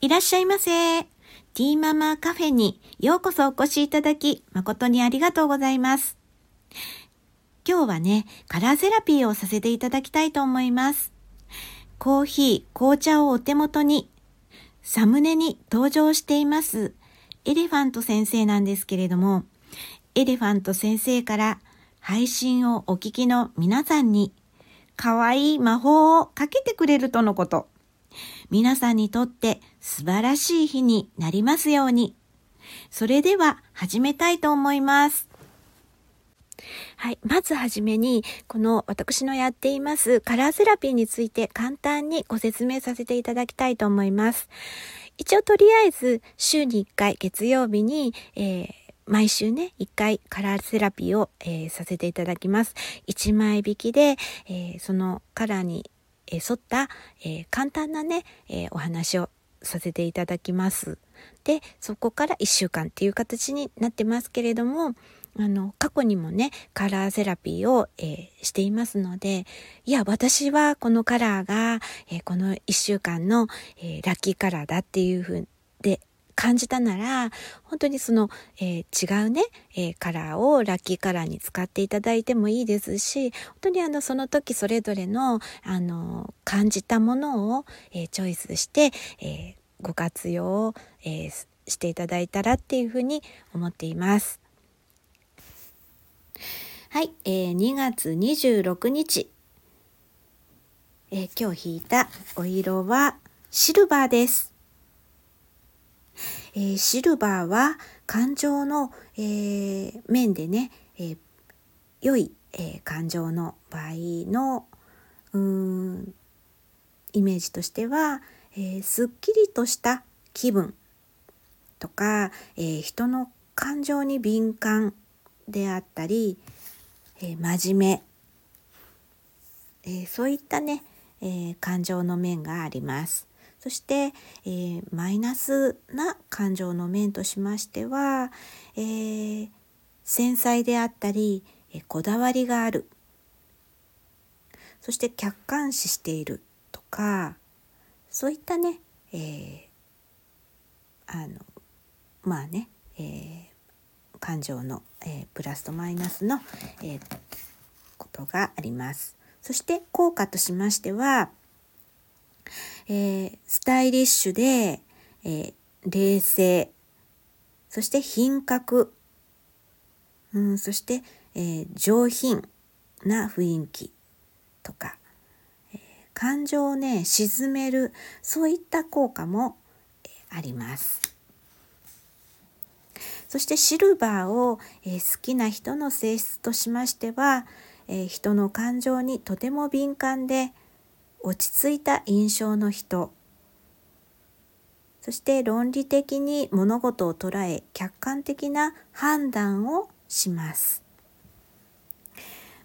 いらっしゃいませ。ティーママカフェにようこそお越しいただき、誠にありがとうございます。今日はね、カラーセラピーをさせていただきたいと思います。コーヒー、紅茶をお手元に、サムネに登場しています、エレファント先生なんですけれども、エレファント先生から配信をお聞きの皆さんに、可愛い魔法をかけてくれるとのこと。皆さんにとって素晴らしい日になりますように。それでは始めたいと思います。はい。まずはじめに、この私のやっていますカラーセラピーについて簡単にご説明させていただきたいと思います。一応とりあえず週に1回月曜日に、えー毎週ね、1回カラーセラピーを、えー、させていただきます。1枚引きで、えー、そのカラーに、え沿った、え簡単なね、えお話をさせていただきます。で、そこから1週間っていう形になってますけれども、あの、過去にもね、カラーセラピーを、えー、していますので、いや、私はこのカラーが、えー、この1週間の、えー、ラッキーカラーだっていうふうで感じたなら、本当にその、えー、違うね、えー、カラーをラッキーカラーに使っていただいてもいいですし、本当にあの、その時それぞれの、あの、感じたものを、えー、チョイスして、えご活用を、えしていただいたらっていうふうに思っています。はい、えー、2月26日、えー、今日引いたお色はシルバーです。えー、シルバーは感情の、えー、面でね、えー、良い、え感情の場合のうんイメージとしては、えすっきりとした気分とか、え人の感情に敏感であったり、え真面目、えそういったね、え感情の面があります。そして、えー、マイナスな感情の面としましては、えー、繊細であったり、えこだわりがあるそして客観視しているとかそういったね、えー、あのまあね、えー、感情の、えー、プラスとマイナスの、えー、ことがあります。そして効果としましては、えー、スタイリッシュで、えー、冷静、そして品格、うん、そして、えー、上品な雰囲気とか、えー、感情をね、沈める、そういった効果も、えー、あります。そしてシルバーを、えー、好きな人の性質としましては、えー、人の感情にとても敏感で、落ち着いた印象の人。そして論理的に物事を捉え客観的な判断をします。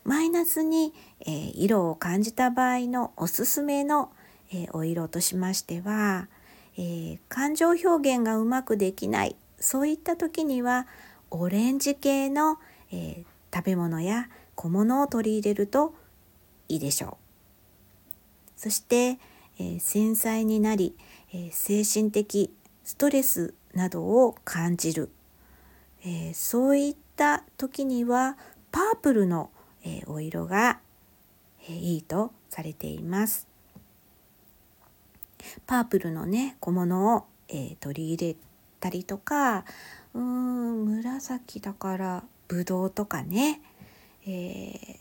マイナスに、えー、色を感じた場合のおすすめの、えー、お色としましては、えー、感情表現がうまくできない。そういった時にはオレンジ系の、え食べ物や小物を取り入れるといいでしょう。そして、え、繊細になり、え、精神的ストレスなどを感じる、え、そういった時にはパープルの、えお色が、えいいとされています。パープルのね小物を、え取り入れたりとかうーん紫だからブドウとかね、えー、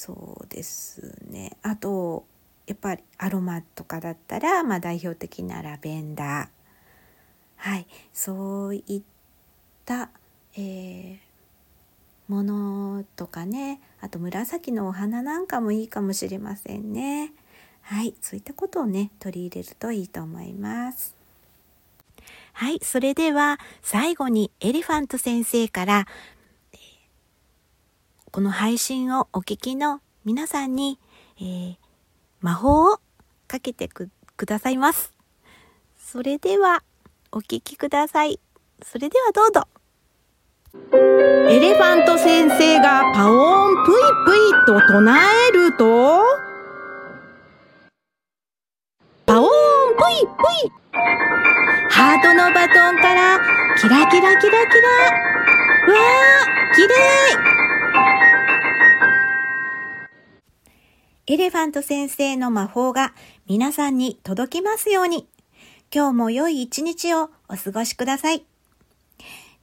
そうですね。あとやっぱりアロマとかだったら、まあ、代表的なラベンダー。はい。そういった、えー、ものとかね。あと紫のお花なんかもいいかもしれませんね。はい。そういったことをね取り入れるといいと思います。はい、それでは最後にエレファント先生からこの配信をお聞きの皆さんに、えー、魔法をかけてくださいます。それでは、お聞きください。それではどうぞ。エレファント先生がパオーンプイプイと唱えると、パオーンぷい。ハートのバトンから、キラキラキラキラ。わー、綺麗エレファント先生の魔法が皆さんに届きますように。今日も良い一日をお過ごしください。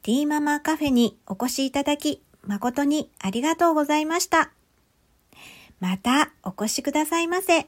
ティーママカフェにお越しいただき、誠にありがとうございました。またお越しくださいませ。